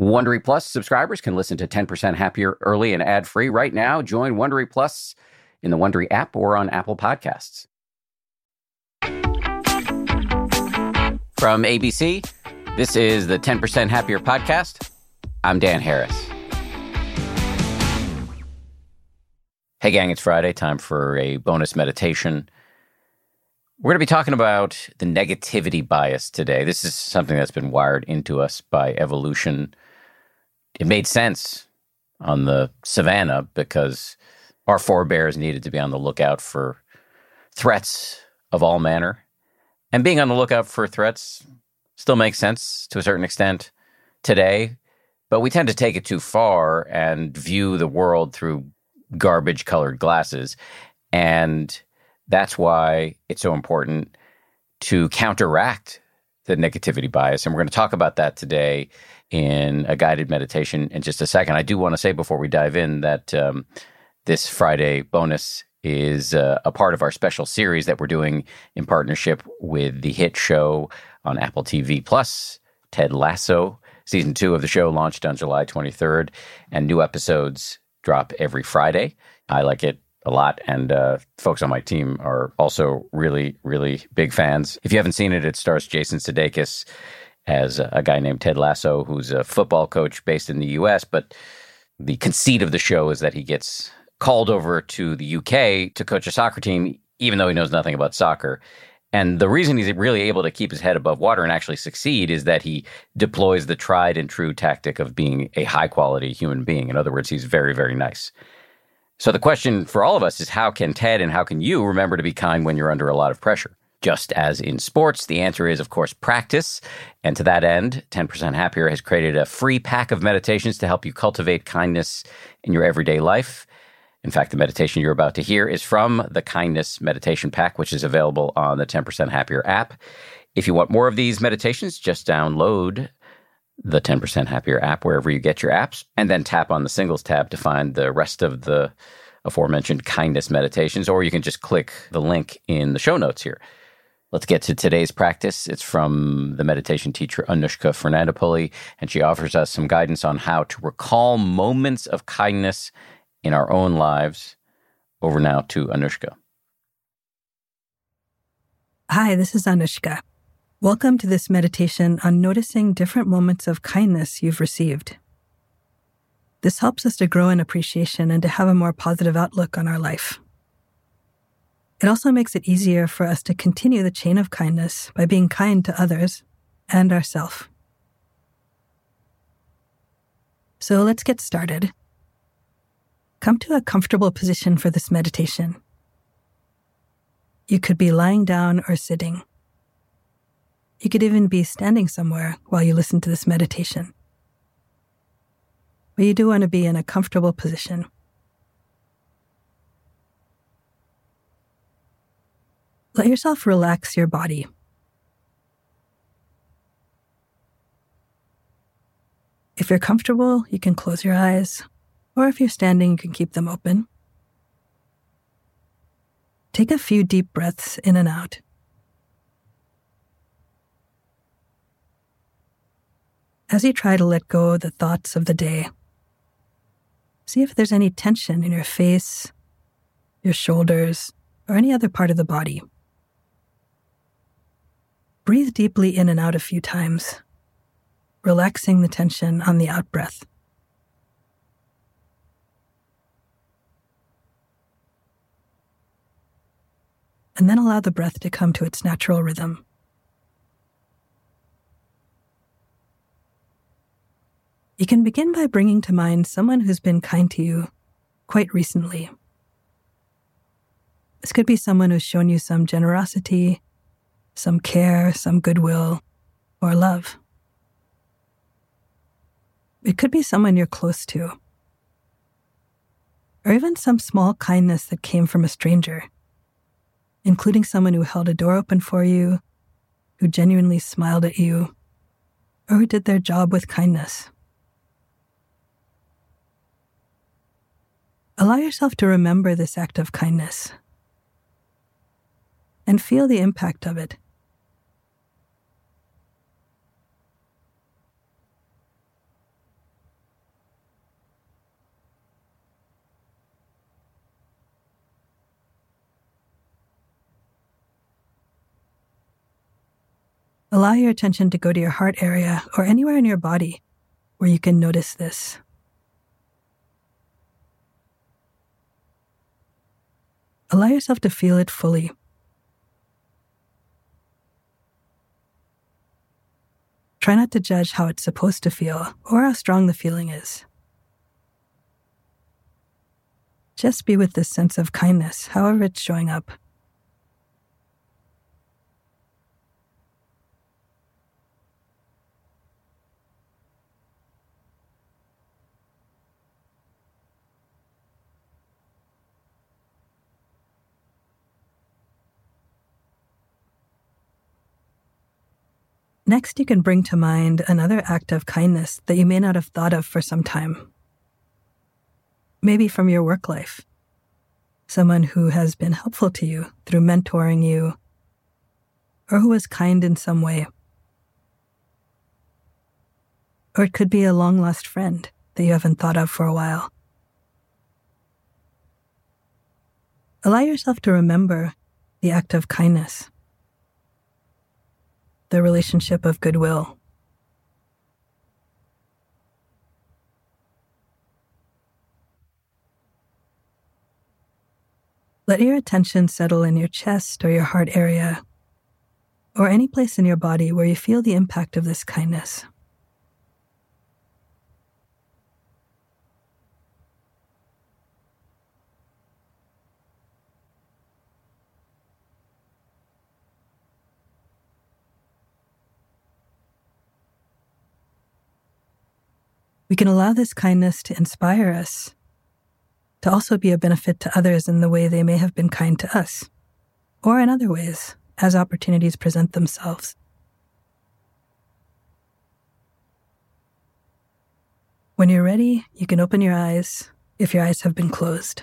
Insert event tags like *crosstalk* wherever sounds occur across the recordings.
Wondery Plus subscribers can listen to 10% Happier early and ad free right now. Join Wondery Plus in the Wondery app or on Apple Podcasts. From ABC, this is the 10% Happier podcast. I'm Dan Harris. Hey, gang, it's Friday. Time for a bonus meditation. We're going to be talking about the negativity bias today. This is something that's been wired into us by evolution it made sense on the savannah because our forebears needed to be on the lookout for threats of all manner. And being on the lookout for threats still makes sense to a certain extent today, but we tend to take it too far and view the world through garbage colored glasses. And that's why it's so important to counteract the negativity bias. And we're going to talk about that today in a guided meditation in just a second. I do want to say before we dive in that um, this Friday bonus is uh, a part of our special series that we're doing in partnership with the hit show on Apple TV Plus, Ted Lasso. Season two of the show launched on July 23rd, and new episodes drop every Friday. I like it a lot, and uh, folks on my team are also really, really big fans. If you haven't seen it, it stars Jason Sudeikis as a guy named Ted Lasso, who's a football coach based in the U.S. But the conceit of the show is that he gets called over to the UK to coach a soccer team, even though he knows nothing about soccer. And the reason he's really able to keep his head above water and actually succeed is that he deploys the tried and true tactic of being a high quality human being. In other words, he's very, very nice. So the question for all of us is how can Ted and how can you remember to be kind when you're under a lot of pressure? Just as in sports, the answer is, of course, practice. And to that end, 10% Happier has created a free pack of meditations to help you cultivate kindness in your everyday life. In fact, the meditation you're about to hear is from the Kindness Meditation Pack, which is available on the 10% Happier app. If you want more of these meditations, just download the 10% Happier app wherever you get your apps, and then tap on the singles tab to find the rest of the aforementioned kindness meditations, or you can just click the link in the show notes here. Let's get to today's practice. It's from the meditation teacher Anushka Fernandopulle, and she offers us some guidance on how to recall moments of kindness in our own lives. Over now to Anushka. Hi, this is Anushka. Welcome to this meditation on noticing different moments of kindness you've received. This helps us to grow in appreciation and to have a more positive outlook on our life. It also makes it easier for us to continue the chain of kindness by being kind to others and ourselves. So let's get started. Come to a comfortable position for this meditation. You could be lying down or sitting. You could even be standing somewhere while you listen to this meditation. But you do want to be in a comfortable position. Let yourself relax your body. If you're comfortable, you can close your eyes, or if you're standing, you can keep them open. Take a few deep breaths in and out. As you try to let go the thoughts of the day, see if there's any tension in your face, your shoulders, or any other part of the body. Breathe deeply in and out a few times, relaxing the tension on the out breath. And then allow the breath to come to its natural rhythm. Can begin by bringing to mind someone who's been kind to you quite recently. This could be someone who's shown you some generosity some care, some goodwill, or love. It could be someone you're close to, or even some small kindness that came from a stranger, including someone who held a door open for you, who genuinely smiled at you, or who did their job with kindness. Allow yourself to remember this act of kindness and feel the impact of it. Allow your attention to go to your heart area or anywhere in your body where you can notice this. Allow yourself to feel it fully. Try not to judge how it's supposed to feel or how strong the feeling is. Just be with this sense of kindness, however it's showing up. Next, you can bring to mind another act of kindness that you may not have thought of for some time. Maybe from your work life. Someone who has been helpful to you through mentoring you, or who was kind in some way. Or it could be a long lost friend that you haven't thought of for a while. Allow yourself to remember the act of kindness the relationship of goodwill. Let your attention settle in your chest or your heart area, or any place in your body where you feel the impact of this kindness. We can allow this kindness to inspire us, to also be a benefit to others in the way they may have been kind to us, or in other ways as opportunities present themselves. When you're ready, you can open your eyes if your eyes have been closed.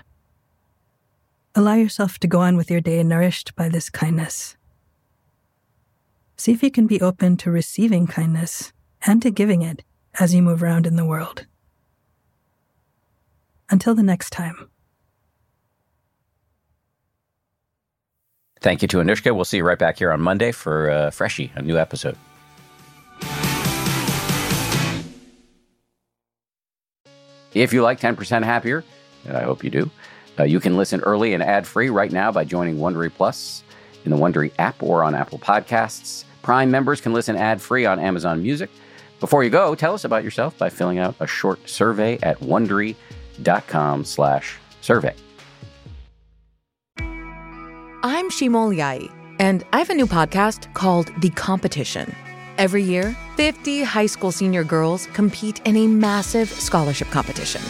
Allow yourself to go on with your day nourished by this kindness. See if you can be open to receiving kindness and to giving it as you move around in the world. Until the next time. Thank you to Anushka. We'll see you right back here on Monday for uh, Freshie, a new episode. If you like 10% Happier, and I hope you do, uh, you can listen early and ad free right now by joining Wondery Plus in the Wondery app or on Apple Podcasts. Prime members can listen ad free on Amazon Music. Before you go, tell us about yourself by filling out a short survey at wondery.com slash survey. I'm Shimol Yai, and I have a new podcast called The Competition. Every year, 50 high school senior girls compete in a massive scholarship competition.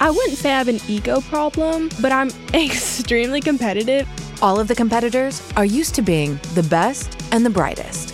I wouldn't say I have an ego problem, but I'm *laughs* extremely competitive. All of the competitors are used to being the best and the brightest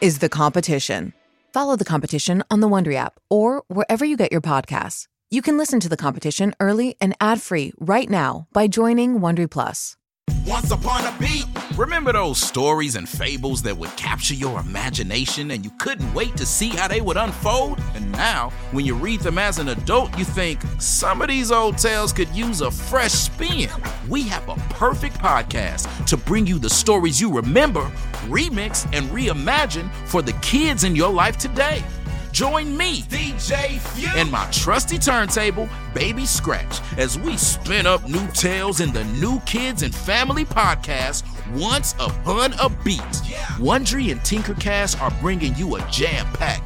is the competition. Follow the competition on the Wondery app or wherever you get your podcasts. You can listen to the competition early and ad free right now by joining Wondery Plus. Once upon a beat. Remember those stories and fables that would capture your imagination and you couldn't wait to see how they would unfold? And now, when you read them as an adult, you think some of these old tales could use a fresh spin. We have a perfect podcast to bring you the stories you remember, remix, and reimagine for the kids in your life today. Join me, DJ Few, and my trusty turntable, Baby Scratch, as we spin up new tales in the New Kids and Family podcast, Once Upon a Beat. Yeah. Wondery and Tinkercast are bringing you a jam packed,